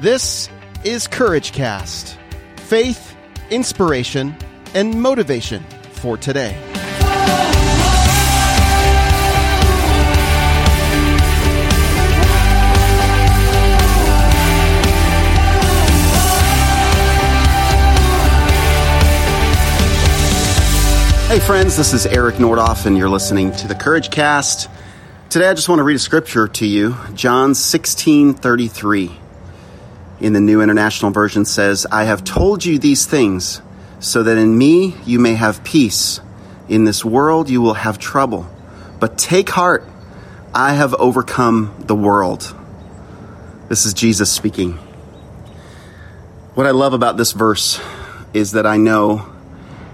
This is Courage Cast faith, inspiration, and motivation for today. Hey, friends, this is Eric Nordoff, and you're listening to the Courage Cast. Today, I just want to read a scripture to you. John 16 33 in the New International Version says, I have told you these things so that in me you may have peace. In this world you will have trouble. But take heart, I have overcome the world. This is Jesus speaking. What I love about this verse is that I know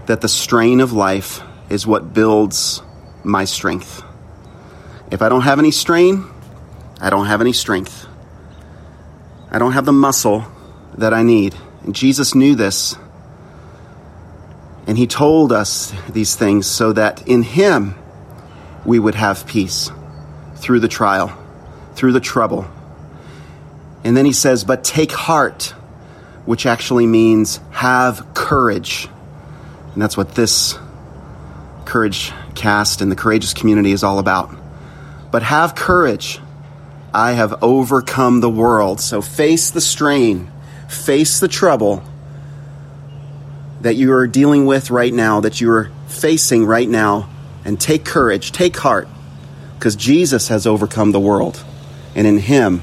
that the strain of life is what builds my strength. If I don't have any strain, I don't have any strength. I don't have the muscle that I need. And Jesus knew this. And he told us these things so that in him we would have peace through the trial, through the trouble. And then he says, But take heart, which actually means have courage. And that's what this courage cast and the courageous community is all about. But have courage. I have overcome the world. So face the strain, face the trouble that you are dealing with right now, that you are facing right now, and take courage, take heart, because Jesus has overcome the world. And in Him,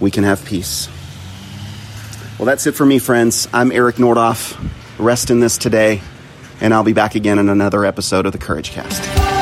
we can have peace. Well, that's it for me, friends. I'm Eric Nordoff. Rest in this today and I'll be back again in another episode of the Courage Cast.